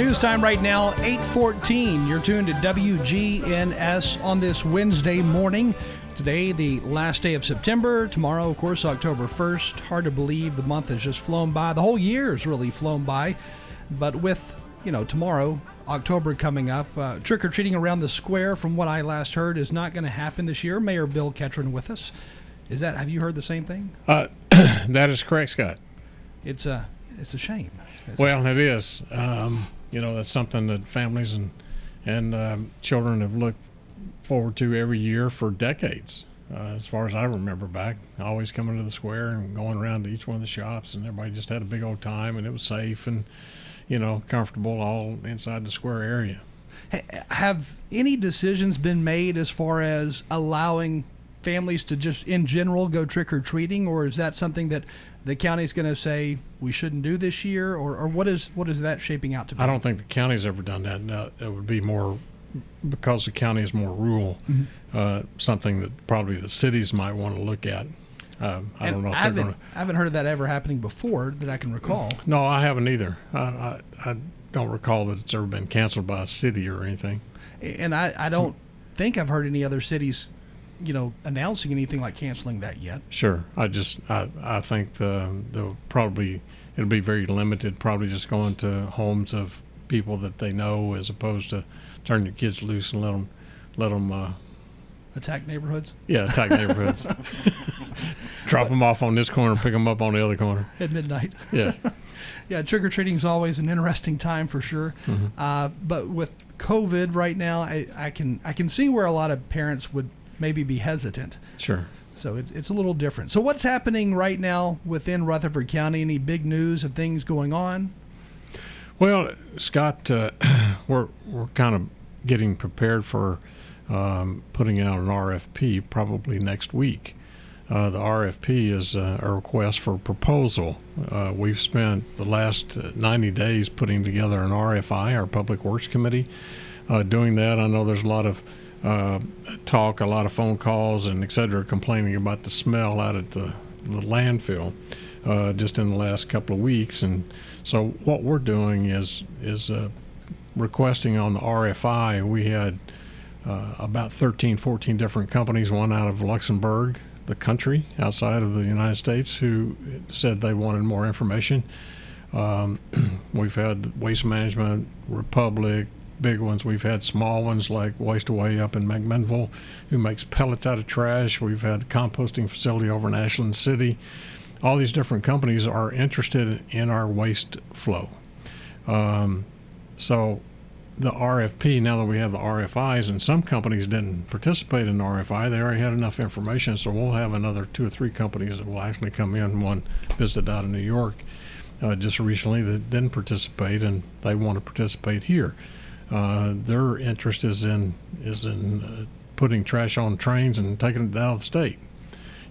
News time right now, 814. You're tuned to WGNS on this Wednesday morning. Today, the last day of September. Tomorrow, of course, October 1st. Hard to believe the month has just flown by. The whole year has really flown by. But with, you know, tomorrow, October coming up, uh, trick or treating around the square, from what I last heard, is not going to happen this year. Mayor Bill Ketron with us. Is that, have you heard the same thing? Uh, that is correct, Scott. It's a, it's a shame. It's a- Well, it is. Um, you know, that's something that families and and um, children have looked forward to every year for decades. Uh, as far as I remember back, always coming to the square and going around to each one of the shops, and everybody just had a big old time, and it was safe and you know comfortable all inside the square area. Have any decisions been made as far as allowing families to just in general go trick or treating or is that something that the county's going to say we shouldn't do this year or, or what is what is that shaping out to be I don't think the county's ever done that. No, it would be more because the county is more rural. Uh, something that probably the cities might want to look at. Um, I And don't know if I they're haven't, to. I haven't heard of that ever happening before that I can recall. No, I haven't either. I, I, I don't recall that it's ever been canceled by a city or anything. And I, I don't think I've heard any other cities, you know, announcing anything like canceling that yet. Sure, I just I, I think the probably it'll be very limited. Probably just going to homes of people that they know, as opposed to turn your kids loose and let them let them uh, Attack neighborhoods yeah attack neighborhoods. Drop them off on this corner, pick them up on the other corner. at midnight. Yeah, Yeah, trick or treating is always an interesting time for sure. Uh, but with COVID right now, I, I can I can see where a lot of parents would maybe be hesitant. sure. So it's it's a little different. So what's happening right now within Rutherford County? Any big news of things going on? Well, Scott, uh, we're we're kind of getting prepared for um, putting out an RFP probably next week. Uh, the RFP is uh, a request for proposal. Uh, we've spent the last uh, 90 days putting together an RFI, our Public Works Committee. Uh, doing that, I know there's a lot of uh, talk, a lot of phone calls, and et cetera, complaining about the smell out at the, the landfill uh, just in the last couple of weeks. And so, what we're doing is is uh, requesting on the RFI. We had uh, about 13, 14 different companies, one out of Luxembourg, the country outside of the United States, who said they wanted more information. Um, we've had Waste Management, Republic, big ones. We've had small ones like Waste Away up in McMinnville, who makes pellets out of trash. We've had a composting facility over in Ashland City. All these different companies are interested in our waste flow. Um, so the RFP, now that we have the RFIs, and some companies didn't participate in the RFI, they already had enough information. So we'll have another two or three companies that will actually come in. One visited out of New York uh, just recently that didn't participate, and they want to participate here. Uh, their interest is in is in uh, putting trash on trains and taking it out of the state.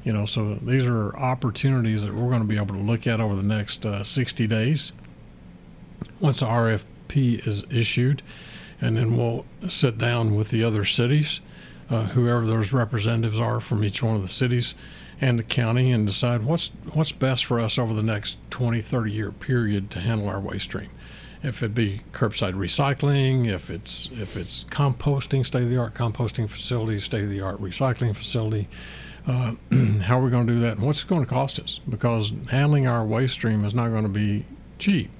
You know, so these are opportunities that we're going to be able to look at over the next uh, 60 days. Once the RFP is issued, and then we'll sit down with the other cities, uh, whoever those representatives are from each one of the cities and the county, and decide what's what's best for us over the next 20, 30 year period to handle our waste stream. If it be curbside recycling, if it's if it's composting, state of the art composting facility, state of the art recycling facility, uh, how are we going to do that, and what's it going to cost us? Because handling our waste stream is not going to be cheap.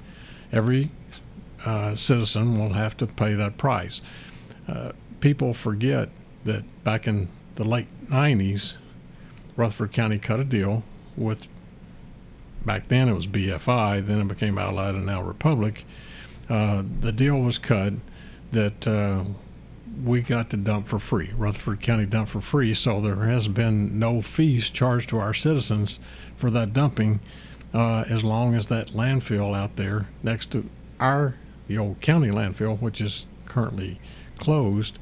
Every uh, citizen will have to pay that price. Uh, people forget that back in the late 90s, Rutherford County cut a deal with, back then it was BFI, then it became Allied and now Republic. Uh, the deal was cut that uh, we got to dump for free. Rutherford County dumped for free, so there has been no fees charged to our citizens for that dumping uh, as long as that landfill out there next to our the old county landfill, which is currently closed,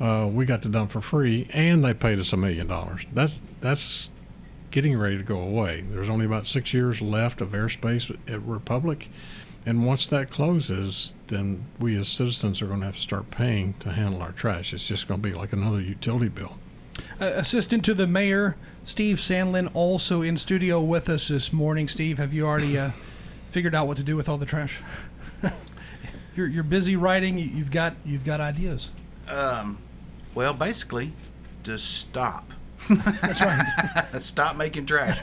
uh, we got the dump for free, and they paid us a million dollars. That's that's getting ready to go away. There's only about six years left of airspace at Republic, and once that closes, then we as citizens are going to have to start paying to handle our trash. It's just going to be like another utility bill. Uh, assistant to the mayor, Steve Sandlin, also in studio with us this morning. Steve, have you already uh, figured out what to do with all the trash? you're, you're busy writing. you- You've got you've got ideas. Um, well, basically, just stop. That's right. stop making trash.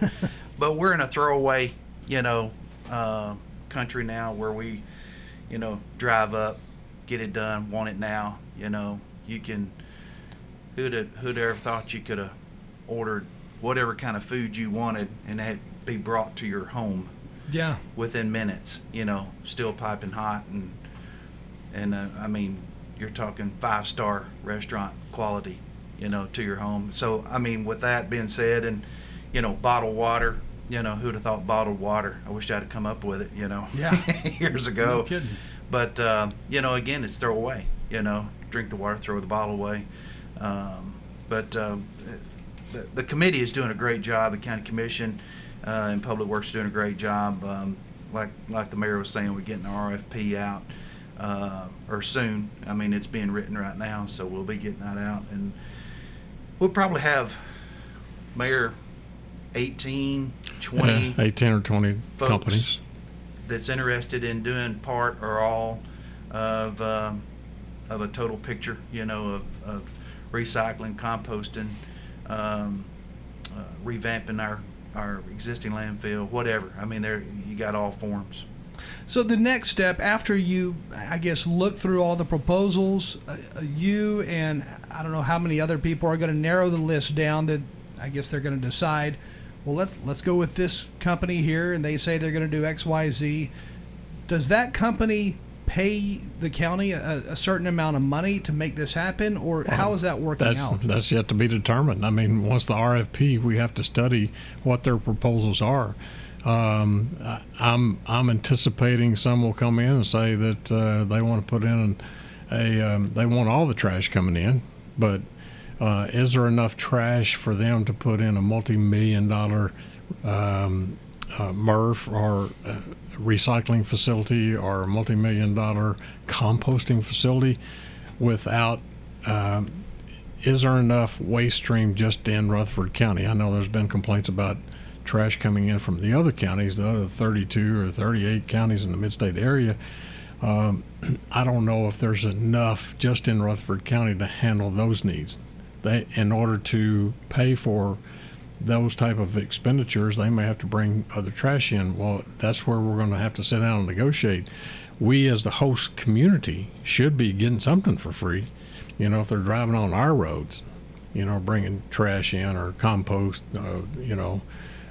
but we're in a throwaway, you know, uh, country now where we, you know, drive up, get it done, want it now. You know, you can. Who'd have, who'd ever thought you could have ordered whatever kind of food you wanted and had it be brought to your home yeah. within minutes? You know, still piping hot and and uh, I mean, you're talking five star restaurant quality, you know, to your home. So I mean, with that being said, and you know, bottled water. You know, who'd have thought bottled water? I wish I'd have come up with it. You know, Yeah. years ago. No kidding. But uh, you know, again, it's throw away. You know, drink the water, throw the bottle away. Um, but um, the, the committee is doing a great job. The county commission uh, and public works is doing a great job. Um, like like the mayor was saying, we're getting the RFP out uh, or soon. I mean, it's being written right now, so we'll be getting that out, and we'll probably have mayor 18, 20 Yeah, 18 or 20 folks companies. that's interested in doing part or all of um, of a total picture, you know, of, of recycling, composting, um, uh, revamping our our existing landfill, whatever. I mean, there you got all forms. So the next step after you, I guess, look through all the proposals, uh, uh, you and I don't know how many other people are going to narrow the list down. That I guess they're going to decide. Well, let's let's go with this company here, and they say they're going to do X, Y, Z. Does that company pay the county a, a certain amount of money to make this happen, or how is that working That's out? that's yet to be determined. I mean, once the RFP, we have to study what their proposals are. Um, I- I'm I'm anticipating some will come in and say that uh, they want to put in a um, they want all the trash coming in, but uh, is there enough trash for them to put in a multi-million dollar um, uh, MRF or uh, recycling facility or a multi-million dollar composting facility without um, is there enough waste stream just in Rutherford County? I know there's been complaints about trash coming in from the other counties, the other 32 or 38 counties in the mid-state area. Um, I don't know if there's enough just in Rutherford County to handle those needs. They, in order to pay for those type of expenditures, they may have to bring other trash in. Well, that's where we're going to have to sit down and negotiate. We, as the host community, should be getting something for free. You know, if they're driving on our roads, you know, bringing trash in or compost, uh, you know,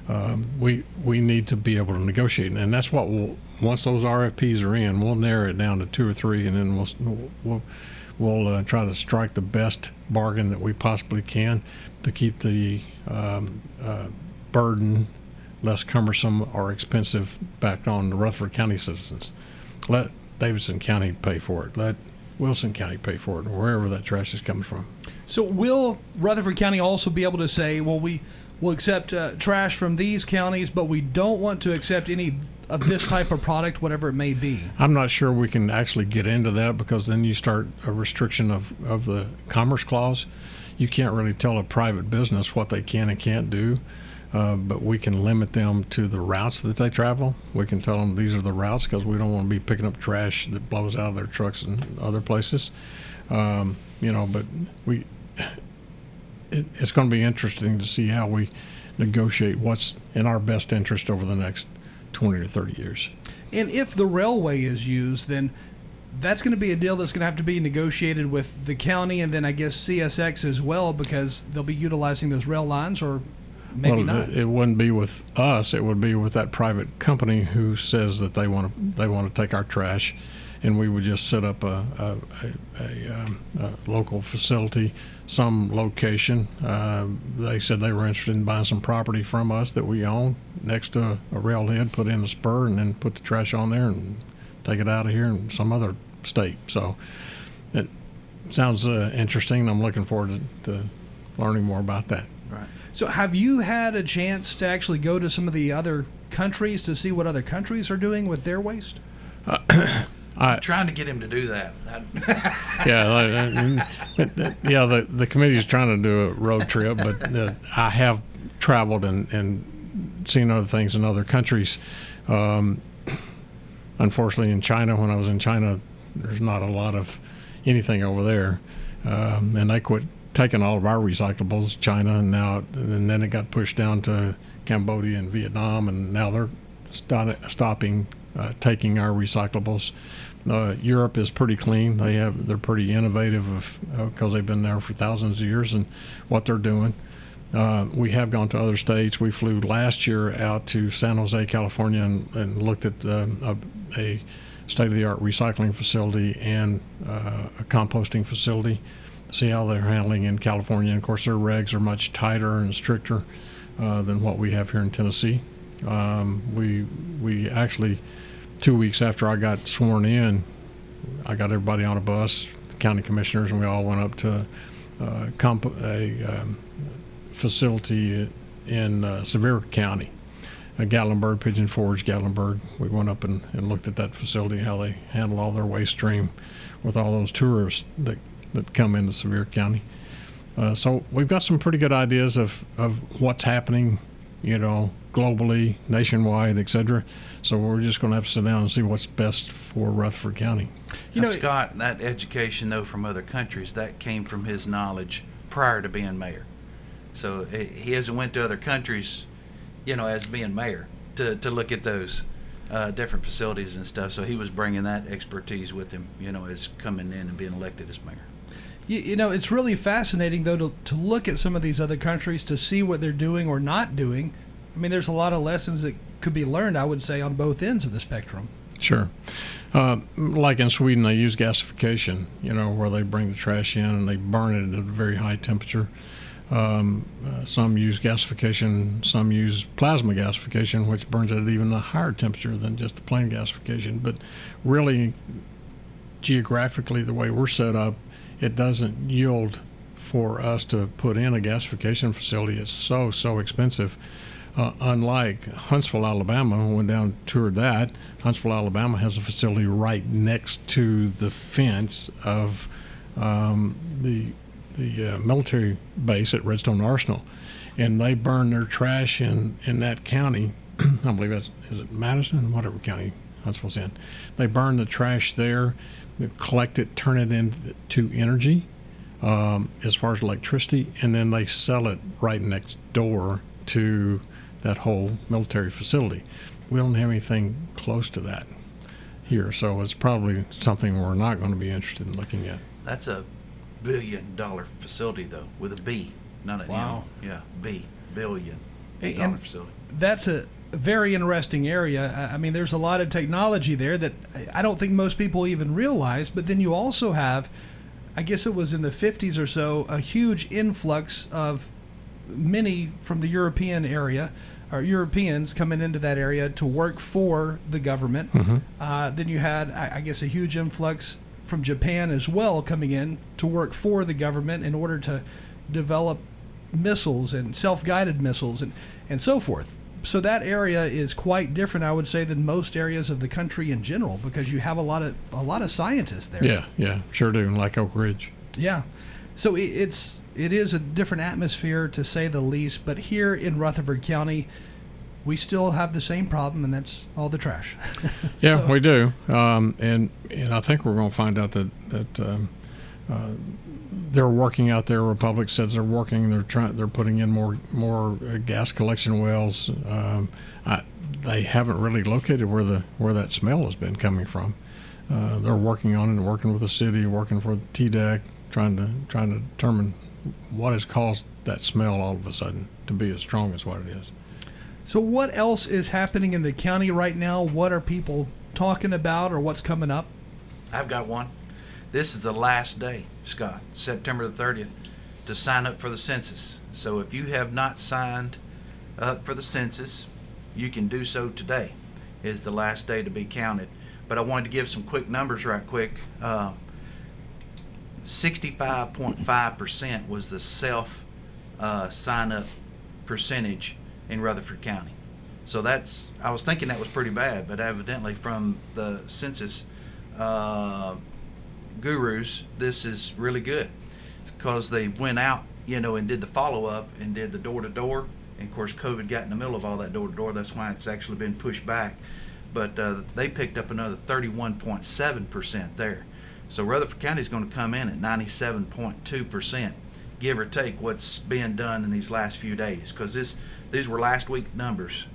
um, we we need to be able to negotiate, and that's what we'll. Once those RFPs are in, we'll narrow it down to two or three, and then we'll we'll we'll uh, try to strike the best bargain that we possibly can to keep the um, uh, burden less cumbersome or expensive back on the Rutherford County citizens. Let Davidson County pay for it. Let Wilson County pay for it, or wherever that trash is coming from. So will Rutherford County also be able to say, well, we will accept uh, trash from these counties, but we don't want to accept any of this type of product, whatever it may be? I'm not sure we can actually get into that because then you start a restriction of, of the Commerce Clause. You can't really tell a private business what they can and can't do, uh, but we can limit them to the routes that they travel. We can tell them these are the routes because we don't want to be picking up trash that blows out of their trucks and other places. Um, you know, but we it, it's going to be interesting to see how we negotiate what's in our best interest over the next 20 or 30 years. And if the railway is used, then that's going to be a deal that's going to have to be negotiated with the county and then I guess CSX as well because they'll be utilizing those rail lines or maybe well, not. It, wouldn't be with us. It would be with that private company who says that they want to they want to take our trash, and we would just set up a a, a, a, um, a local facility, some location. Uh, they said they were interested in buying some property from us that we own next to a railhead, put in a spur, and then put the trash on there and take it out of here in some other state. So it sounds uh, interesting. I'm looking forward to, to learning more about that. Right. So, have you had a chance to actually go to some of the other countries to see what other countries are doing with their waste? I, Trying to get him to do that. Yeah, like, I mean, but, yeah. The the committee's trying to do a road trip, but uh, I have traveled and and seen other things in other countries. Um, unfortunately, in China, when I was in China, there's not a lot of anything over there, um, and they quit taking all of our recyclables. China, and now and then it got pushed down to Cambodia and Vietnam, and now they're start, stopping uh, taking our recyclables. Uh, Europe is pretty clean. They have they're pretty innovative because they've been there for thousands of years and what they're doing. Uh, we have gone to other states. We flew last year out to San Jose, California, and, and looked at uh, a, a state-of-the-art recycling facility and uh, a composting facility. See how they're handling in California. And of course, their regs are much tighter and stricter uh, than what we have here in Tennessee. Um, we we actually two weeks after I got sworn in, I got everybody on a bus, the county commissioners, and we all went up to uh, comp- a um, facility in uh, Sevier County, uh, Gatlinburg, Pigeon Forge, Gatlinburg. We went up and, and looked at that facility, how they handle all their waste stream with all those tourists that, that come into Sevier County. Uh, so we've got some pretty good ideas of, of what's happening, you know, globally, nationwide, et cetera. So we're just going to have to sit down and see what's best for Rutherford County. You Now, know, Scott, that education though from other countries, that came from his knowledge prior to being mayor. So he he hasn't went to other countries, you know, as being mayor to, to look at those uh, different facilities and stuff. So he was bringing that expertise with him, you know, as coming in and being elected as mayor. You, you know, it's really fascinating though to, to look at some of these other countries to see what they're doing or not doing. I mean, there's a lot of lessons that could be learned, I would say, on both ends of the spectrum. Sure. Uh, like in Sweden, they use gasification, you know, where they bring the trash in and they burn it at a very high temperature. Um, uh, some use gasification, some use plasma gasification, which burns at even a higher temperature than just the plain gasification. But really, geographically, the way we're set up, it doesn't yield for us to put in a gasification facility. It's so, so expensive. Uh, unlike Huntsville, Alabama, we went down and toured that, Huntsville, Alabama has a facility right next to the fence of um, the the uh, military base at Redstone Arsenal, and they burn their trash in in that county. I believe that's is it Madison, whatever county Huntsville's in. They burn the trash there, collect it, turn it into energy um, as far as electricity, and then they sell it right next door to that whole military facility. We don't have anything close to that here, so it's probably something we're not going to be interested in looking at. That's a billion dollar facility though, with a B, not a Wow. M. Yeah, B, billion Hey, dollar facility. That's a very interesting area. I I mean, there's a lot of technology there that I- I don't think most people even realize. But then you also have, I guess it was in the 50s or so, a huge influx of many from the European area, or Europeans coming into that area to work for the government. Uh, then you had, I, I guess, a huge influx from Japan as well coming in to work for the government in order to develop missiles and self-guided missiles and, and so forth. So that area is quite different, I would say, than most areas of the country in general, because you have a lot of a lot of scientists there. Yeah, yeah, sure do. Like Oak Ridge. Yeah. So it, it's it is a different atmosphere to say the least. But here in Rutherford County, we still have the same problem, and that's all the trash. Yeah, So- we do, um, and and I think we're going to find out that that um, uh, they're working out there. Republic says they're working. They're trying. They're putting in more more uh, gas collection wells. Um, I, they haven't really located where the where that smell has been coming from. Uh, they're working on it, working with the city, working for TDEC, trying to trying to determine what has caused that smell all of a sudden to be as strong as what it is. So what else is happening in the county right now? What are people talking about, or what's coming up? I've got one. This is the last day, Scott, September the 30th, to sign up for the census. So if you have not signed up for the census, you can do so today. Is the last day to be counted. but I wanted to give some quick numbers right quick. Uh, 65.5% was the self uh, sign up percentage in Rutherford County. So that's, I was thinking that was pretty bad, but evidently from the census uh, gurus, this is really good because they went out, you know, and did the follow up and did the door to door. And of course, COVID got in the middle of all that door to door. That's why it's actually been pushed back. But uh, they picked up another 31.7% there. So Rutherford County is going to come in at 97.2%, give or take what's being done in these last few days, because this these were last week numbers.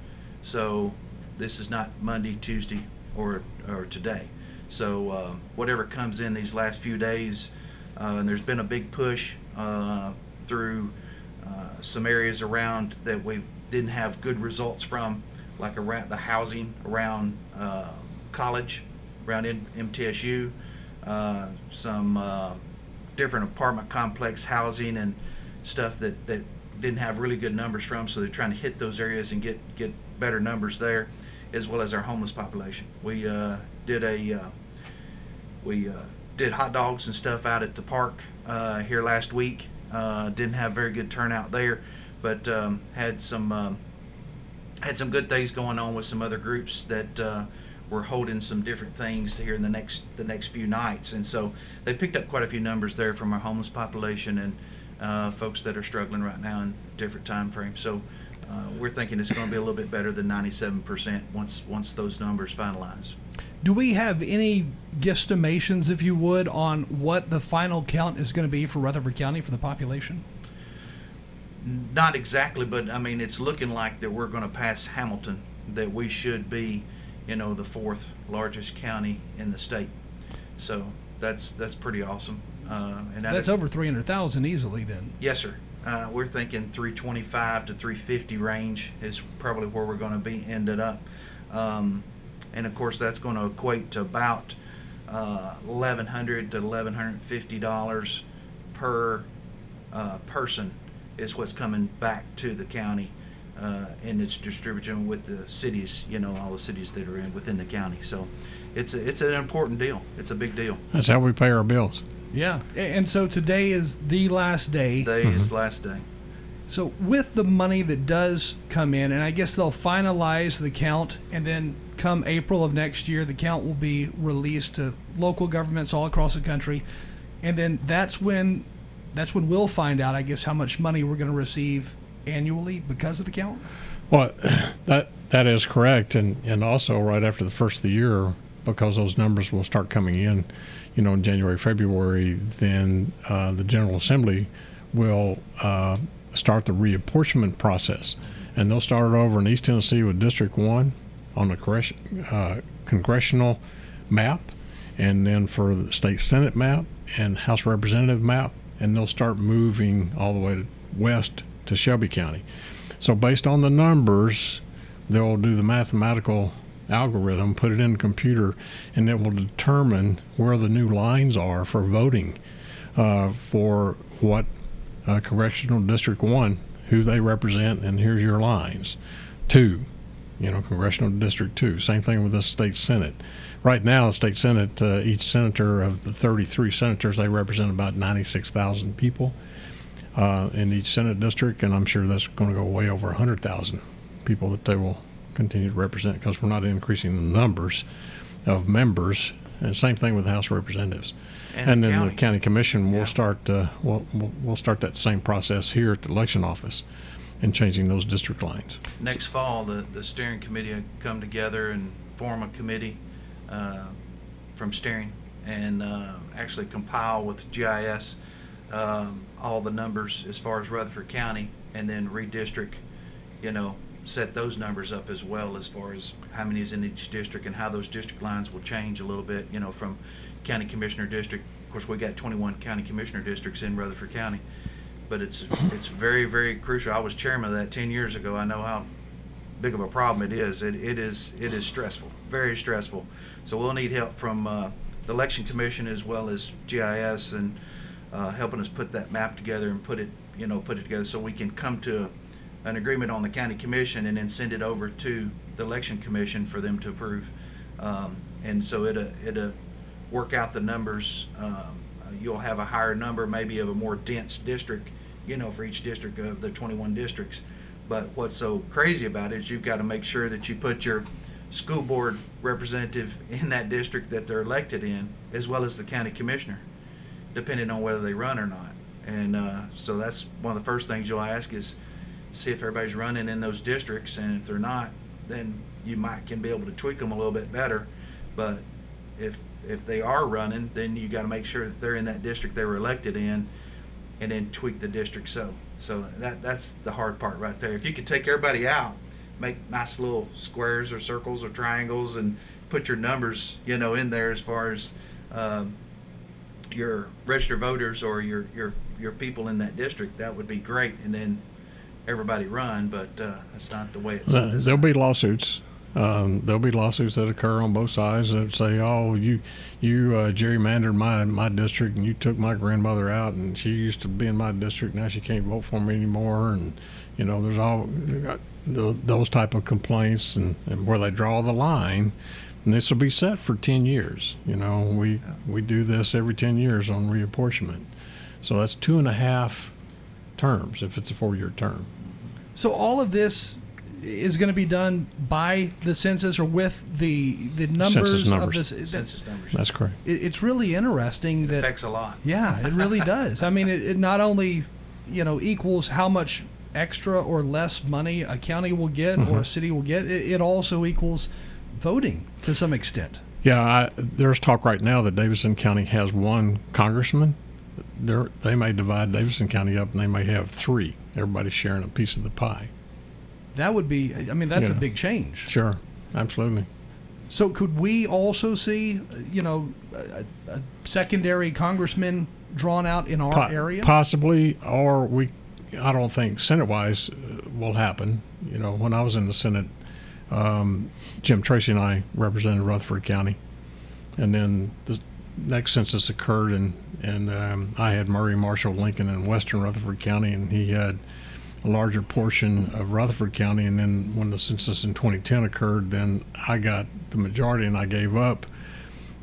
So this is not Monday, Tuesday, or or today. So uh, whatever comes in these last few days, uh, and there's been a big push uh, through uh, some areas around that we didn't have good results from, like around the housing around uh, college, around M- MTSU, uh, some uh, different apartment complex housing and stuff that, that didn't have really good numbers from. So they're trying to hit those areas and get get better numbers there, as well as our homeless population. We uh, did a uh, we uh, did hot dogs and stuff out at the park here last week. Didn't have very good turnout there, but um, had some um, had some good things going on with some other groups that were holding some different things here in the next the next few nights, and so they picked up quite a few numbers there from our homeless population and uh, folks that are struggling right now in different time frames. So. Uh, we're thinking it's going to be a little bit better than 97% once once those numbers finalize. Do we have any guesstimations, if you would, on what the final count is going to be for Rutherford County for the population? Not exactly, but I mean, it's looking like that we're going to pass Hamilton, that we should be, you know, the fourth largest county in the state. So that's that's pretty awesome. Uh, and that That's is- over 300,000 easily then. Yes, sir. Uh, we're thinking 325 to 350 range is probably where we're going to be ended up. Um, and of course, that's going to equate to about uh, 1100 to 1150 dollars per uh, person is what's coming back to the county uh, and its distribution with the cities, you know, all the cities that are in within the county. So it's a, it's an important deal. It's a big deal. That's how we pay our bills. Yeah. And so today is the last day. Day is last day. So with the money that does come in, and I guess they'll finalize the count, and then come April of next year, the count will be released to local governments all across the country, and then that's when that's when we'll find out, I guess, how much money we're going to receive annually because of the count. Well, that that is correct, and and also right after the first of the year, because those numbers will start coming in, you know, in January, February, then uh, the General Assembly will uh, start the reapportionment process, and they'll start over in East Tennessee with District One on the uh, congressional map, and then for the state Senate map and House Representative map, and they'll start moving all the way to west to Shelby County. So based on the numbers, they'll do the mathematical algorithm, put it in the computer, and it will determine where the new lines are for voting uh, for what uh, Correctional District 1, who they represent, and here's your lines. Two, you know, Congressional District 2. Same thing with the state Senate. Right now, the state Senate, uh, each senator of the 33 senators, they represent about 96,000 people uh, in each Senate district, and I'm sure that's going to go way over 100,000 people that they will continue to represent because we're not increasing the numbers of members. And same thing with the House of Representatives. And the then county. the county commission will Yeah. start. Uh, we'll, we'll we'll start that same process here at the election office, and changing those district lines. next fall, the, the steering committee will come together and form a committee uh, from steering and uh, actually compile with GIS um, all the numbers as far as Rutherford County and then redistrict, you know, set those numbers up as well as far as how many is in each district and how those district lines will change a little bit, you know, from county commissioner district. Of course, we got 21 county commissioner districts in Rutherford County but it's it's very very crucial. I was chairman of that ten years ago. I know how big of a problem it is. It, it is it is stressful, very stressful. So we'll need help from uh, the election commission as well as GIS and uh, helping us put that map together and put it you know put it together so we can come to an agreement on the county commission and then send it over to the election commission for them to approve. Um, and so it'll it'll work out the numbers. Um, uh, you'll have a higher number, maybe of a more dense district, you know, for each district of the 21 districts. But what's so crazy about it is you've got to make sure that you put your school board representative in that district that they're elected in, as well as the county commissioner, depending on whether they run or not. And uh, so that's one of the first things you'll ask is see if everybody's running in those districts, and if they're not, then you might can be able to tweak them a little bit better. But if if they are running, then you got to make sure that they're in that district they were elected in, and then tweak the district so. So that that's the hard part right there. If you could take everybody out, make nice little squares or circles or triangles, and put your numbers, you know, in there as far as um, your registered voters or your your your people in that district, that would be great. And then everybody run, but uh, that's not the way it's. Uh, there'll be lawsuits. Um, there'll be lawsuits that occur on both sides that say, "Oh, you you uh, gerrymandered my my district and you took my grandmother out and she used to be in my district. Now she can't vote for me anymore." And you know, there's all the, those type of complaints and, and where they draw the line. And this will be set for ten years. You know, we we do this every ten years on reapportionment, so that's two and a half terms if it's a four-year term. So all of this is going to be done by the census or with the the numbers, numbers. of this. census numbers. That's correct. it, it's really interesting that affects a lot. yeah, it really does. I mean, it, it not only you know equals how much extra or less money a county will get or mm-hmm. a city will get, it, it also equals voting to some extent. Yeah, I, there's talk right now that Davidson County has one congressman. They're, they may divide Davidson County up and they may have three. Everybody's sharing a piece of the pie. That would be. I mean, that's a big change. Sure, absolutely. So could we also see, you know, a, a secondary congressman drawn out in our Po- area? Possibly, or we, I don't think Senate wise uh, will happen. You know, when I was in the Senate, um, Jim Tracy and I represented Rutherford County. And then the next census occurred, and, and um, I had Maury, Marshall, Lincoln, in Western Rutherford County, and he had a larger portion of Rutherford County. And then when the census in 2010 occurred, then I got the majority, and I gave up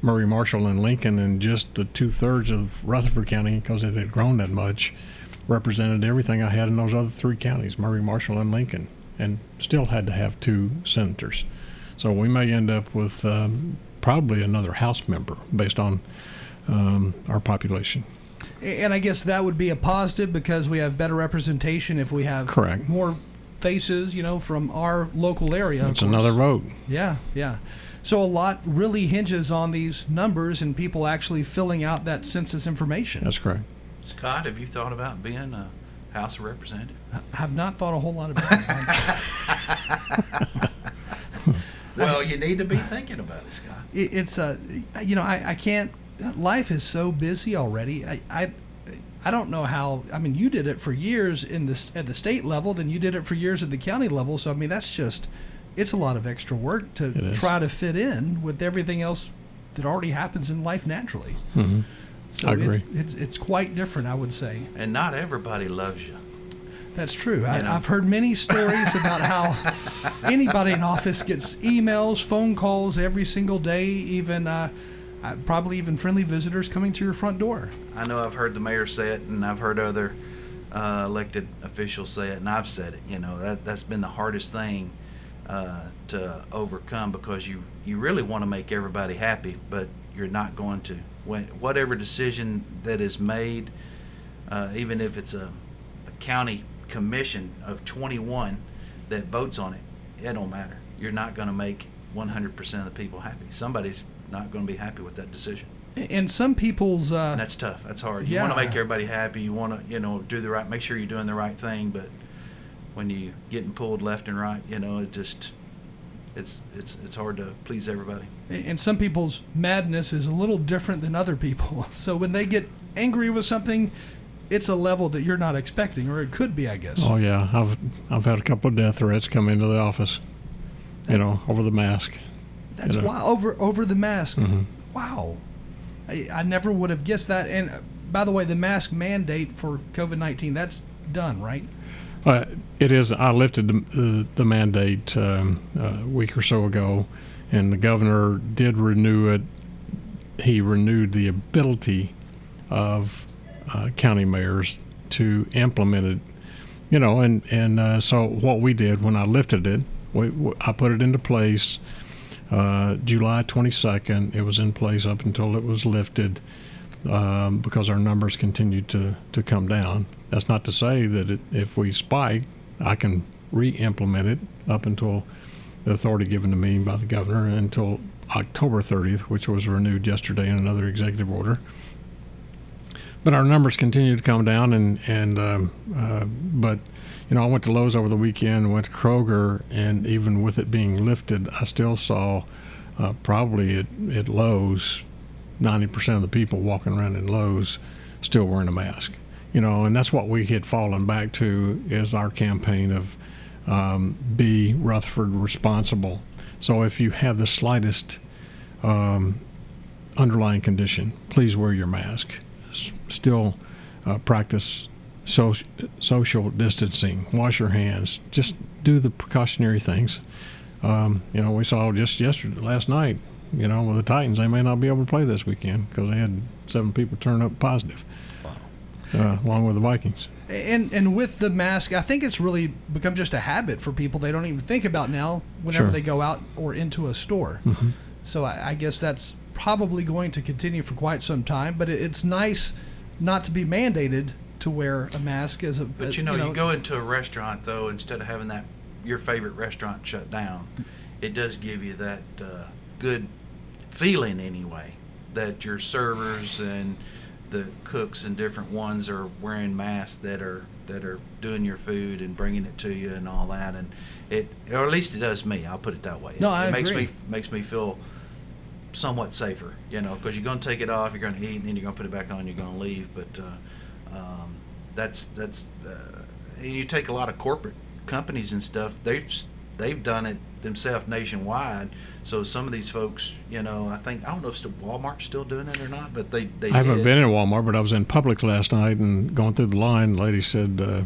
Maury, Marshall, and Lincoln, and just the two thirds of Rutherford County, because it had grown that much, represented everything I had in those other three counties Maury, Marshall, and Lincoln, and still had to have two senators. So we may end up with um, probably another House member based on um, our population. And I guess that would be a positive because we have better representation if we have Correct. more faces, you know, from our local area. of It's another vote. Yeah, yeah. So a lot really hinges on these numbers and people actually filling out that census information. That's correct. Scott, have you thought about being a House of Representative? I have not thought a whole lot about it. Well, you need to be thinking about it, Scott. it's a, you know, I, I can't. Life is so busy already. I, I, I don't know how. I mean, you did it for years in this at the state level, then you did it for years at the county level. So I mean, that's just, it's a lot of extra work to try to fit in with everything else that already happens in life naturally. hmm So I it's- agree. It's, it's quite different, I would say. And not everybody loves you. That's true. I, You know. I've heard many stories about how anybody in office gets emails, phone calls every single day, even uh, uh, probably even friendly visitors coming to your front door. I know I've heard the mayor say it, and I've heard other uh, elected officials say it, and I've said it. You know that that's been the hardest thing uh, to overcome because you you really want to make everybody happy, but you're not going to. When whatever decision that is made, uh, even if it's a, a county commission of 21 that votes on it, it don't matter. You're not going to make 100% of the people happy. Somebody's not going to be happy with that decision. And some people's, uh, And that's tough. That's hard. You want to make everybody happy. You want to, you know, do the right. Make sure you're doing the right thing. But when you're getting pulled left and right, you know, it just, it's it's it's hard to please everybody. and some people's madness is a little different than other people. So when they get angry with something, it's a level that you're not expecting, or it could be, I guess. Oh yeah, I've I've had a couple of death threats come into the office. You know, over the mask. That's you know. why over over the mask. Mhm. Wow, I, I never would have guessed that. And uh, by the way, the mask mandate for COVID nineteen that's done, right? Uh, it is. I lifted the, the, the mandate um, a week or so ago, and the governor did renew it. He renewed the ability of uh, county mayors to implement it. You know, and and uh, so what we did when I lifted it, we, we, I put it into place. Uh, July 22nd, it was in place up until it was lifted um, because our numbers continue to, to come down. That's not to say that it, if we spike, I can re-implement it up until the authority given to me by the governor until October 30th, which was renewed yesterday in another executive order. But our numbers continue to come down, and and um, uh, but you know I went to Lowe's over the weekend, went to Kroger, and even with it being lifted, I still saw uh, probably at, at Lowe's 90% of the people walking around in Lowe's still wearing a mask. You know, and that's what we had fallen back to is our campaign of um, be Rutherford responsible. So if you have the slightest um, underlying condition, please wear your mask. S- still uh, practice so- social distancing, wash your hands, just do the precautionary things. Um, you know, we saw just yesterday, last night, you know, with the Titans, they may not be able to play this weekend because they had seven people turn up positive, uh, along with the Vikings. And and with the mask, I think it's really become just a habit for people. They don't even think about now whenever Sure. they go out or into a store. Mm-hmm. So I, I guess that's probably going to continue for quite some time. But it, it's nice not to be mandated to wear a mask as a. But you know, you go into a restaurant though, instead of having that your favorite restaurant shut down, it does give you that uh, good feeling anyway that your servers and the cooks and different ones are wearing masks that are that are doing your food and bringing it to you and all that and it or at least it does me i'll put it that way. No, it, I it makes me makes me feel somewhat safer you know because you're going to take it off you're going to eat and then you're going to put it back on you're going to leave but uh, um, that's that's uh, and you take a lot of corporate companies and stuff they've they've done it themselves nationwide so some of these folks you know i think i don't know if walmart's still doing it or not but they they I haven't did. been in Walmart, but I was in Publix last night and going through the line. The lady said uh,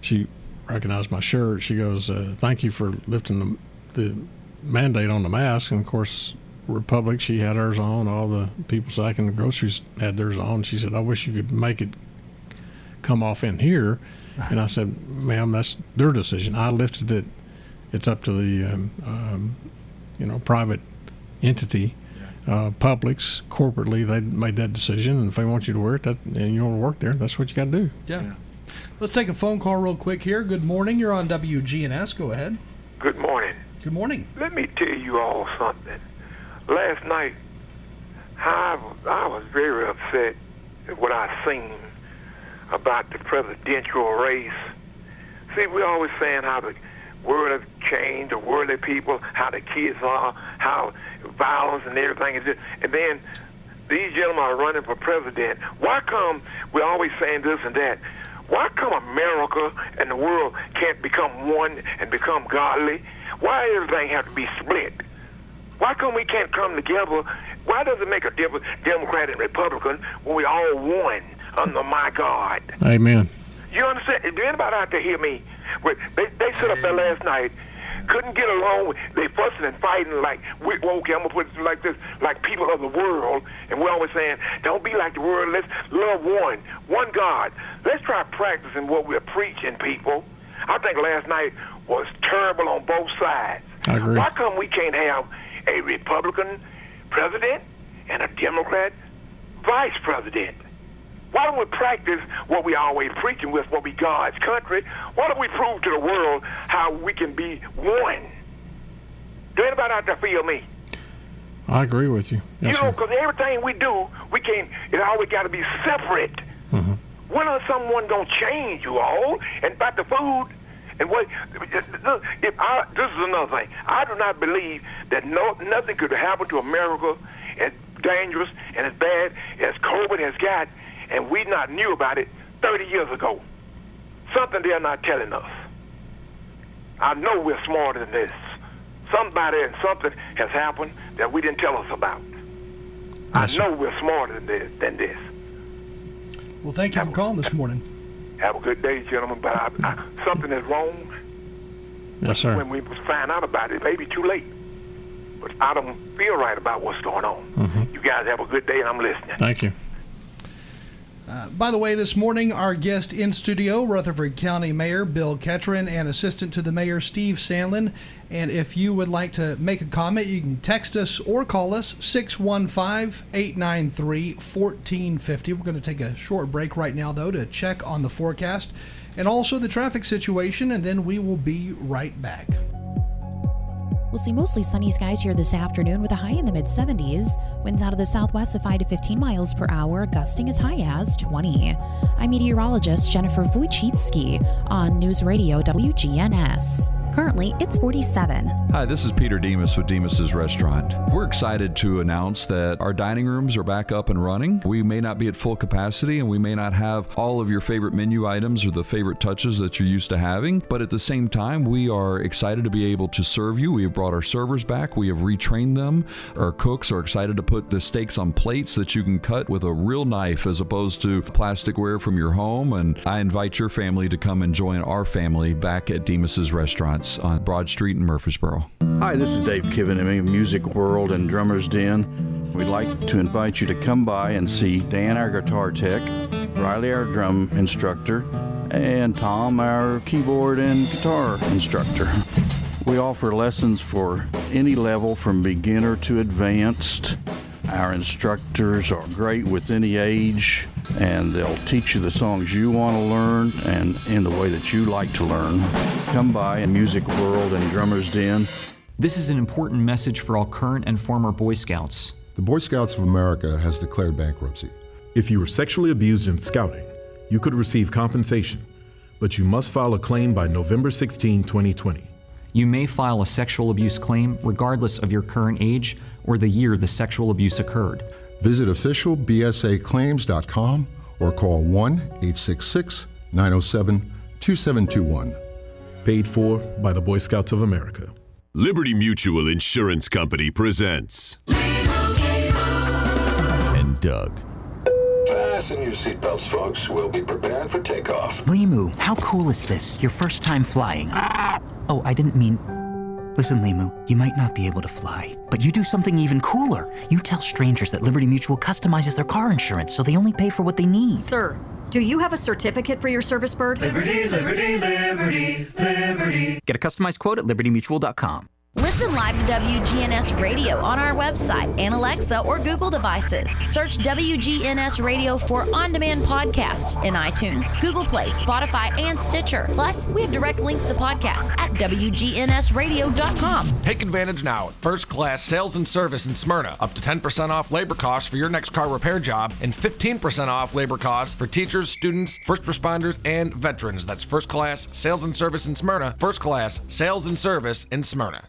she recognized my shirt. She goes, uh, "Thank you for lifting the, the mandate on the mask." And of course, Republic, she had hers on. All the people stacking the groceries had theirs on. She said, "I wish you could make it come off in here." And I said, "Ma'am, that's their decision. I lifted it. It's up to the um, um, you know private entity." uh, Publix corporately they made that decision, and if they want you to wear it, that and you want to work there, that's what you got to do. Yeah. Yeah. Let's take a phone call real quick here. Good morning. You're on WGNS. Go ahead. Good morning. Good morning. Let me tell you all something. Last night, I, I was very upset at what I seen about the presidential race. See, we're always saying how the world has changed, the worldly people, how the kids are, how violence and everything is just, and then these gentlemen are running for president. Why come we're always saying this and that? Why come America and the world can't become one and become godly? Why everything have to be split? Why come we can't come together? Why does it make a difference, Democrat and Republican, when we all one under my God? Amen. You understand? Did anybody out there hear me? Wait, They, they sit up there last night, couldn't get along. They fussing and fighting like, we, well, okay, I'm going to put it like this, like people of the world. And we're always saying, don't be like the world. Let's love one, one God. Let's try practicing what we're preaching, people. I think last night was terrible on both sides. I agree. Why come we can't have a Republican president and a Democrat vice president? Why don't we practice what we always preaching with, what we God's country? Why don't we prove to the world how we can be one? Do anybody out there feel me? I agree with you. Yes, you know, because everything we do, we can't, it always got to be separate. Mm-hmm. When is someone going to change you all? And about the food, and what, if I, this is another thing. I do not believe that no, nothing could happen to America as dangerous and as bad as COVID has got, and we not knew about it 30 years ago. Something they're not telling us. I know we're smarter than this. Somebody and something has happened that we didn't tell us about. Yes. I know we're smarter than this. Than this. Well, thank you for calling this morning. Have a good day, gentlemen. But I, I, something is wrong. Yes, sir. When we find out about it, it may be too late. but I don't feel right about what's going on. Mm-hmm. You guys have a good day, and I'm listening. Thank you. Uh, by the way, this morning our guest in studio, Rutherford County Mayor Bill Ketron and Assistant to the Mayor Steve Sandlin. And if you would like to make a comment, you can text us or call us 615 893 1450. We're going to take a short break right now, though, to check on the forecast and also the traffic situation, and then we will be right back. We'll see mostly sunny skies here this afternoon with a high in the mid 70s. Winds out of the southwest of 5 to 15 miles per hour, gusting as high as 20. I'm meteorologist Jennifer Wojcicki on News Radio WGNS. Currently, it's 47. Hi, this is Peter Demos with Demos's Restaurant. We're excited to announce that our dining rooms are back up and running. We may not be at full capacity and we may not have all of your favorite menu items or the favorite touches that you're used to having, but at the same time, we are excited to be able to serve you. We have brought our servers back, we have retrained them. Our cooks are excited to put the steaks on plates that you can cut with a real knife as opposed to plasticware from your home. And I invite your family to come and join our family back at Demos's Restaurants on Broad Street in Murfreesboro. Hi, this is Dave Kivany of Music World and Drummers Den. We'd like to invite you to come by and see Dan, our guitar tech, Riley, our drum instructor, and Tom, our keyboard and guitar instructor. We offer lessons for any level from beginner to advanced. Our instructors are great with any age, and they'll teach you the songs you want to learn and in the way that you like to learn. Come by in Music World and Drummers Den. This is an important message for all current and former Boy Scouts. The Boy Scouts of America has declared bankruptcy. If you were sexually abused in scouting, you could receive compensation, but you must file a claim by November 16, 2020. You may file a sexual abuse claim regardless of your current age or the year the sexual abuse occurred. Visit officialbsaclaims.com or call 1 866 907 2721. Paid for by the Boy Scouts of America. Liberty Mutual Insurance Company presents. And Doug. Fasten your seatbelts, folks. We'll be prepared for takeoff. Limu, how cool is this? Your first time flying. Ah! Oh, I didn't mean. Listen, Limu, you might not be able to fly, but you do something even cooler. You tell strangers that Liberty Mutual customizes their car insurance so they only pay for what they need. Sir, do you have a certificate for your service bird? Liberty, liberty, liberty, liberty. Get a customized quote at libertymutual.com. Listen live to WGNS Radio on our website and Alexa or Google devices. Search WGNS Radio for on demand podcasts in iTunes, Google Play, Spotify, and Stitcher. Plus, we have direct links to podcasts at WGNSradio.com. Take advantage now at first class sales and service in Smyrna. Up to 10% off labor costs for your next car repair job and 15% off labor costs for teachers, students, first responders, and veterans. That's first class sales and service in Smyrna. First class sales and service in Smyrna.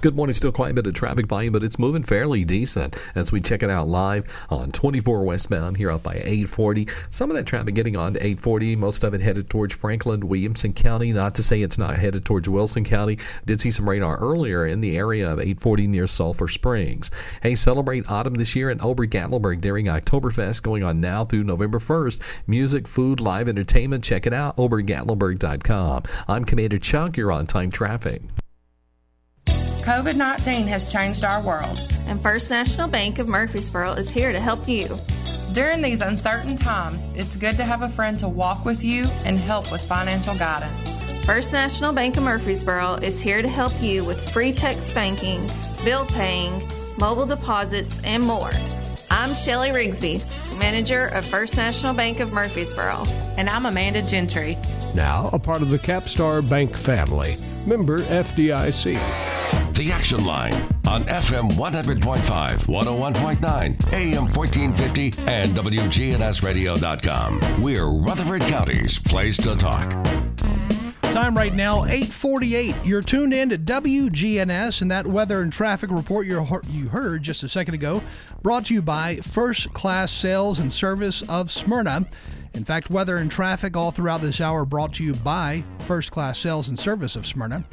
Good morning. Still quite a bit of traffic volume, but it's moving fairly decent as we check it out live on 24 westbound here up by 840. Some of that traffic getting on to 840, most of it headed towards Franklin, Williamson County. Not to say it's not headed towards Wilson County. Did see some radar earlier in the area of 840 near Sulphur Springs. Hey, celebrate autumn this year in Ober Gatlinburg during Oktoberfest going on now through November 1st. Music, food, live entertainment. Check it out, obergatlinburg.com. I'm Commander Chuck. You're on time traffic. COVID 19 has changed our world. And First National Bank of Murfreesboro is here to help you. During these uncertain times, it's good to have a friend to walk with you and help with financial guidance. First National Bank of Murfreesboro is here to help you with free text banking, bill paying, mobile deposits, and more. I'm Shelly Rigsby, manager of First National Bank of Murfreesboro. And I'm Amanda Gentry. Now a part of the Capstar Bank family, member FDIC. The Action Line on FM 100.5, 101.9, AM 1450, and WGNSradio.com. We're Rutherford County's place to talk. Time right now, 848. You're tuned in to WGNS, and that weather and traffic report you heard just a second ago brought to you by First Class Sales and Service of Smyrna. In fact, weather and traffic all throughout this hour brought to you by First Class Sales and Service of Smyrna.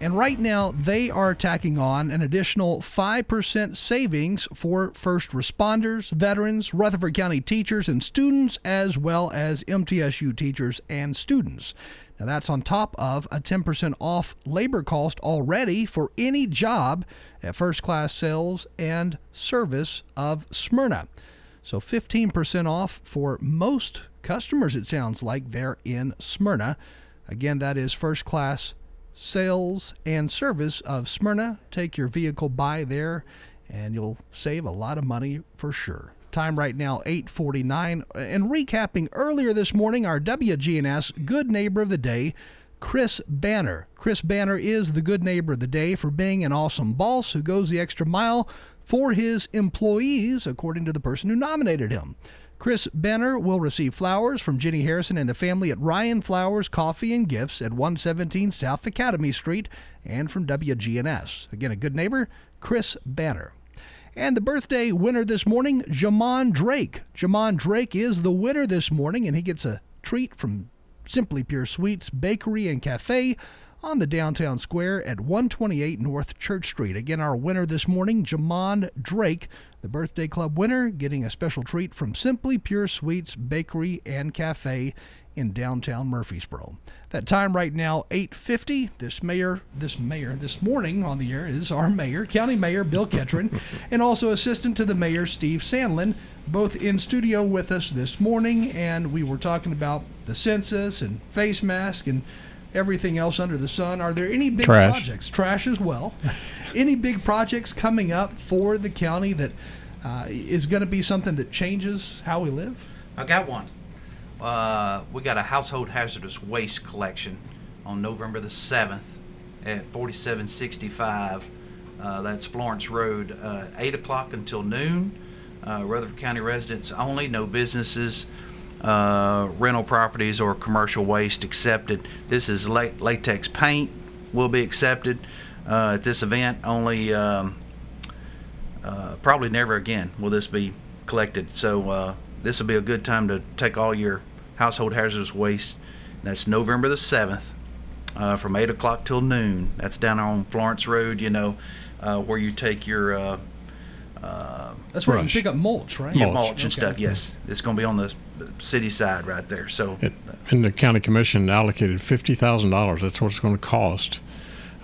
And right now, they are tacking on an additional 5% savings for first responders, veterans, Rutherford County teachers, and students, as well as MTSU teachers and students. Now, that's on top of a 10% off labor cost already for any job at first class sales and service of Smyrna. So 15% off for most customers, it sounds like, there in Smyrna. Again, that is first class sales and service of Smyrna. Take your vehicle by there and you'll save a lot of money for sure. Time right now 8:49 and recapping earlier this morning our WGNS good neighbor of the day Chris Banner. Chris Banner is the good neighbor of the day for being an awesome boss who goes the extra mile for his employees according to the person who nominated him. Chris Benner will receive flowers from Jenny Harrison and the family at Ryan Flowers Coffee and Gifts at 117 South Academy Street and from WGNS. Again, a good neighbor, Chris Banner. And the birthday winner this morning, Jamon Drake. Jamon Drake is the winner this morning, and he gets a treat from Simply Pure Sweets Bakery and Cafe on the downtown square at 128 North Church Street. Again, our winner this morning, Jamon Drake, the birthday club winner, getting a special treat from Simply Pure Sweets Bakery and Cafe in downtown Murfreesboro. That time right now, 8:50. This mayor, this mayor, this morning on the air is our mayor, County Mayor Bill Ketron, and also assistant to the mayor Steve Sandlin, both in studio with us this morning. And we were talking about the census and face mask and everything else under the sun. Are there any big Trash. projects? Trash as well. any big projects coming up for the county that uh, is going to be something that changes how we live? I got one. Uh, we got a household hazardous waste collection on November the 7th at 4765. Uh, that's Florence Road, uh, 8 o'clock until noon. Uh, Rutherford County residents only, no businesses, uh, rental properties, or commercial waste accepted. This is latex paint will be accepted at this event. Only um, probably never again will this be collected. So this will be a good time to take all your household hazardous waste. That's November the 7th uh, from 8 o'clock till noon. That's down on Florence Road, you know, uh, where you take your. Uh, uh, That's where you pick up mulch, right? Yeah, Mulch. mulch, and Okay. stuff, yes. It's going to be on the city side right there. So And the county commission allocated fifty thousand dollars. That's what it's going to cost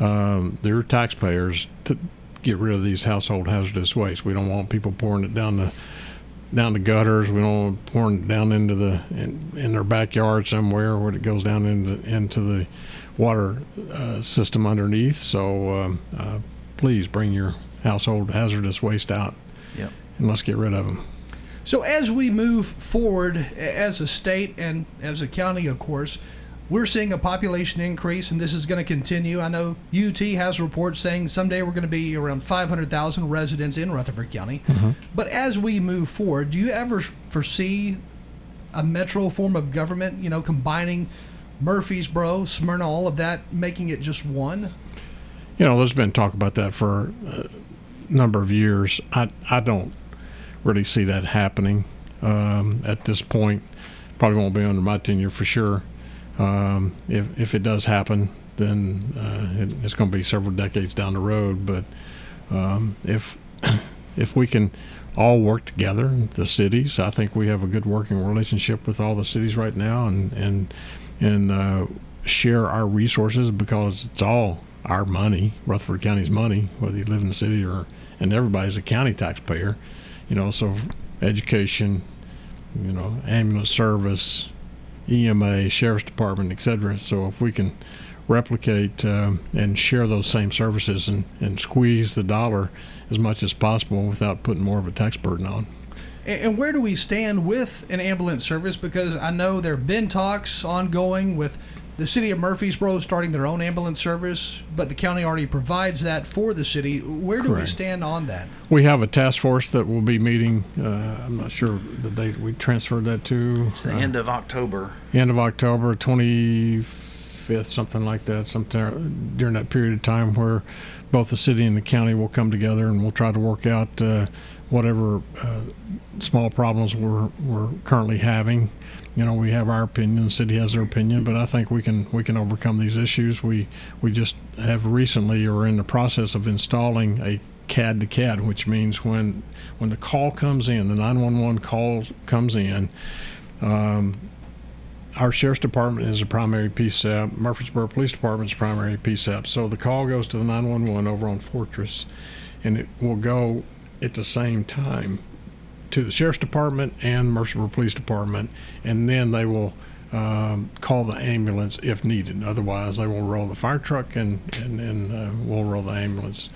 um, their taxpayers to get rid of these household hazardous waste. We don't want people pouring it down the down the gutters. We don't want pouring it down into the in, in their backyard somewhere where it goes down into into the water uh, system underneath. So um, uh, please bring your household hazardous waste out. Yep. And let's get rid of them. So as we move forward as a state and as a county, of course, we're seeing a population increase, and this is going to continue. I know UT has reports saying someday we're going to be around 500,000 residents in Rutherford County. But as we move forward, do you ever foresee a metro form of government, you know, combining Murfreesboro, Smyrna, all of that, making it just one? You know, there's been talk about that for a number of years. I I don't really see that happening um, at this point. Probably won't be under my tenure for sure. Um, if if it does happen, then uh, it, it's going to be several decades down the road. But um, if if we can all work together, the cities, I think we have a good working relationship with all the cities right now, and and and uh, share our resources because it's all our money, Rutherford County's money, whether you live in the city or and everybody's a county taxpayer, you know. So education, you know, ambulance service, EMA, sheriff's department, etc. So if we can replicate um, and share those same services and, and squeeze the dollar as much as possible without putting more of a tax burden on. And and where do we stand with an ambulance service? Because I know there have been talks ongoing with the city of Murfreesboro starting their own ambulance service, but the county already provides that for the city. Where do we stand on that? We have a task force that will be meeting. Uh, I'm not sure the date we transferred that to. it's the end of October. end of October, 25th, something like that, sometime during that period of time where both the city and the county will come together and we'll try to work out uh, whatever uh, small problems we're, we're currently having. You know, we have our opinion, the city has their opinion, but I think we can we can overcome these issues. We we just have recently or in the process of installing a CAD to CAD, which means when when the call comes in, the 911 call comes in. Um, our sheriff's department is a primary PSAP. Murfreesboro Police Department's primary PSAP. So the call goes to the 911 over on Fortress, and it will go at the same time to the sheriff's department and Murfreesboro Police Department, and then they will um, call the ambulance if needed. Otherwise, they will roll the fire truck and and, and uh, we'll roll the ambulance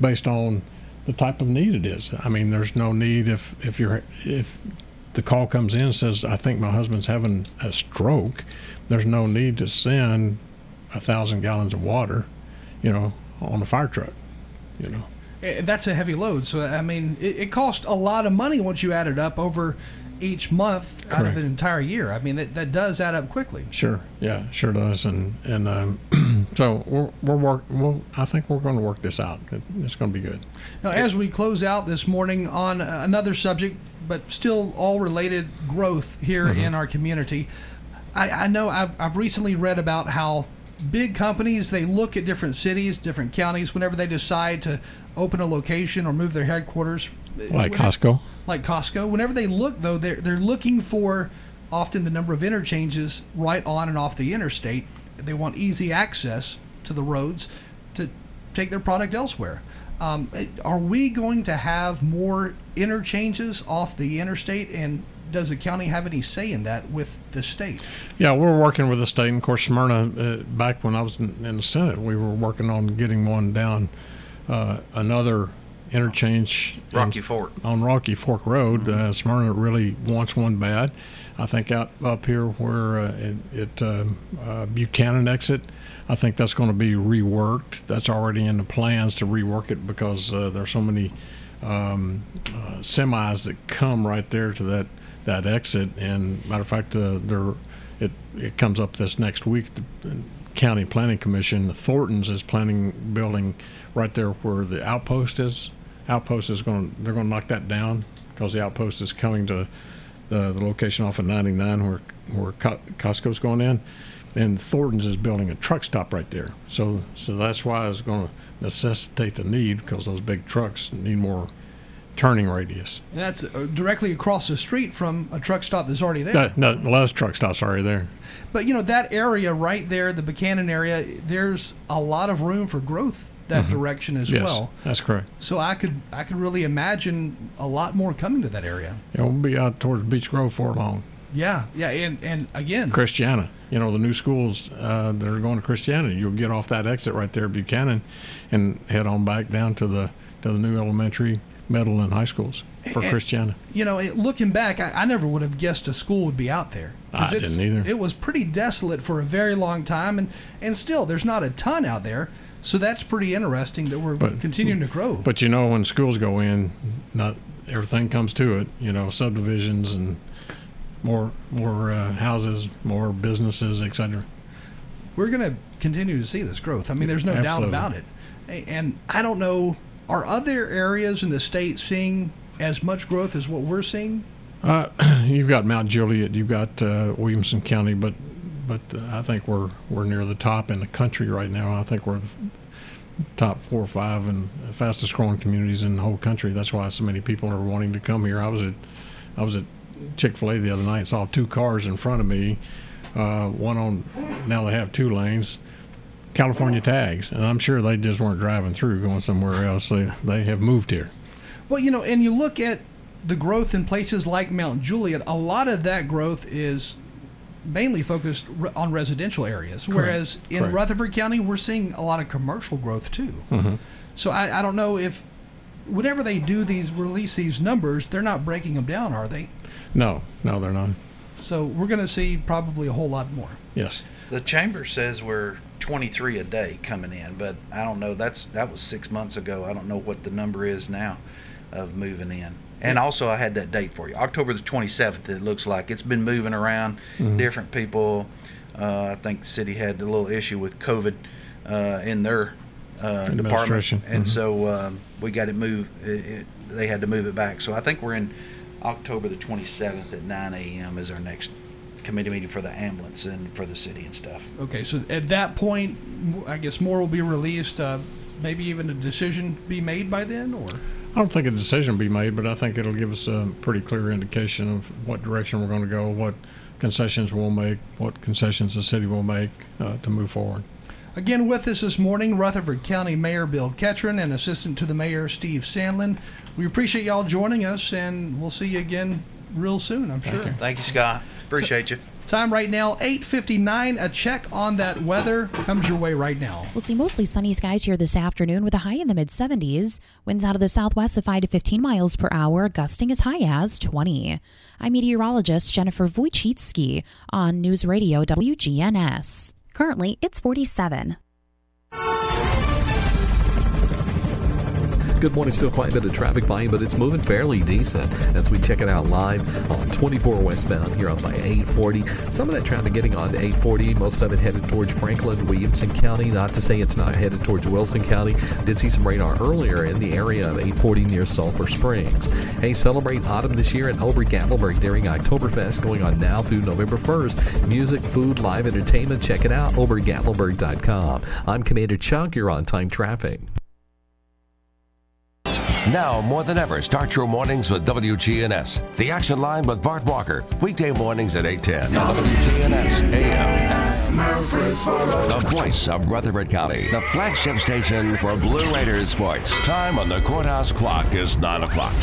based on the type of need it is. I mean, there's no need if if you're if the call comes in says, "I think my husband's having a stroke." There's no need to send a thousand gallons of water, you know, on a fire truck, you know. Eh, That's a heavy load. So I mean, it, it costs a lot of money once you add it up over each month out of an entire year. I mean, that, that does add up quickly. Sure, yeah, sure does, and and um, so we're we're work. We'll, I think we're going to work this out. It, it's going to be good. Now, as we close out this morning on uh, another subject, but still all related growth here Mhm. in our community, I, I know I've, I've recently read about how big companies they look at different cities, different counties whenever they decide to open a location or move their headquarters. Like Whenever- Costco. Like Costco. Whenever they look, though, they're they're looking for often the number of interchanges right on and off the interstate. They want easy access to the roads to take their product elsewhere. Um, are we going to have more interchanges off the interstate, and does the county have any say in that with the state? Yeah, we're working with the state. And of course, Smyrna. Uh, back when I was in, in the Senate, we were working on getting one down uh, another interchange Rocky in- Fork. on Rocky Fork Road. Uh, Smyrna really wants one bad. I think out up here where uh, it, it um uh, Buchanan exit, I think that's going to be reworked. That's already in the plans to rework it because uh, there's so many um, uh, semis that come right there to that that exit. And matter of fact, uh, there it it comes up this next week. The county planning commission, the Thorntons, is planning building right there where the outpost is. Outpost is going. to They're going to knock that down because the outpost is coming to the, the location off of 99 where where Costco's going in, and Thornton's is building a truck stop right there. So so that's why it's going to necessitate the need because those big trucks need more turning radius. And that's uh, directly across the street from a truck stop that's already there. No, no, less truck stops already there. But you know that area right there, the Buchanan area, there's a lot of room for growth that Mhm. direction as yes, well. That's correct. So I could I could really imagine a lot more coming to that area. Yeah, we'll be out towards Beechgrove for long. Yeah, yeah, and and again, Christiana. You know, the new schools uh, that are going to Christiana, you'll get off that exit right there, Buchanan, and head on back down to the to the new elementary, middle, and high schools for And- Christiana. you know, looking back, I, I never would have guessed a school would be out there. I didn't either. It was pretty desolate for a very long time, and and still there's not a ton out there. So that's pretty interesting that we're But- continuing to grow. But you know, when schools go in, not everything comes to it. You know, subdivisions and more more uh, houses, more businesses, etc. we're going to continue to see this growth. I mean, there's no doubt about it. And I don't know, are other areas in the state seeing as much growth as what we're seeing? Uh, you've got Mount Juliet, you've got uh, Williamson County, but but uh, I think we're we're near the top in the country right now. I think we're top four or five and fastest growing communities in the whole country. That's why so many people are wanting to come here. I was at I was at Chick Fil A the other night. Saw two cars in front of me. Uh, one on now they have two lanes. California tags, and I'm sure they just weren't driving through, going somewhere else. They they have moved here. Well, you know, and you look at the growth in places like Mount Juliet, a lot of that growth is mainly focused re- on residential areas, whereas in Correct. Rutherford County, we're seeing a lot of commercial growth too. Mhm. So I, I don't know if whenever they do these release these numbers, they're not breaking them down, are they? No, no, they're not. So we're going to see probably a whole lot more. Yes. The chamber says we're 23 a day coming in, but I don't know. That's that was six months ago. I don't know what the number is now of moving in. And also, I had that date for you, October the 27th. It looks like it's been moving around. Mhm. Different people. Uh, I think the city had a little issue with COVID uh, in their uh, department, Administration. and Mhm. so um, we got it moved. It, it, they had to move it back. So I think we're in October the 27th at 9 a.m. is our next committee meeting for the ambulance and for the city and stuff. Okay, so at that point, I guess more will be released. Uh, maybe even a decision be made by then, or I don't think a decision will be made, but I think it'll give us a pretty clear indication of what direction we're going to go, what concessions we'll make, what concessions the city will make uh, to move forward. Again, with us this morning, Rutherford County Mayor Bill Ketron and Assistant to the Mayor Steve Sandlin. We appreciate y'all joining us, and we'll see you again real soon, I'm sure. Thank you, Scott. Appreciate you. Time right now, 8:59. A check on that weather comes your way right now. We'll see mostly sunny skies here this afternoon with a high in the mid 70s. Winds out of the southwest of 5 to 15 miles per hour, gusting as high as 20. I'm meteorologist Jennifer Wojcicki on News Radio WGNS. Currently, it's 47. Good morning. Still quite a bit of traffic volume, but it's moving fairly decent as we check it out live on 24 westbound here up by 840. Some of that traffic getting on to 840, most of it headed towards Franklin, Williamson County. Not to say it's not headed towards Wilson County. Did see some radar earlier in the area of 840 near Sulphur Springs. Hey, celebrate autumn this year at Ober Gatlinburg during Oktoberfest going on now through November 1st. Music, food, live entertainment. Check it out, obergatlinburg.com. I'm Commander Chuck. You're on time traffic. Now more than ever, start your mornings with WGNS. The Action Line with Bart Walker. Weekday mornings at 810. WGNS AM. The voice of Rutherford County. The flagship station for Blue Raiders sports. Time on the courthouse clock is 9 o'clock.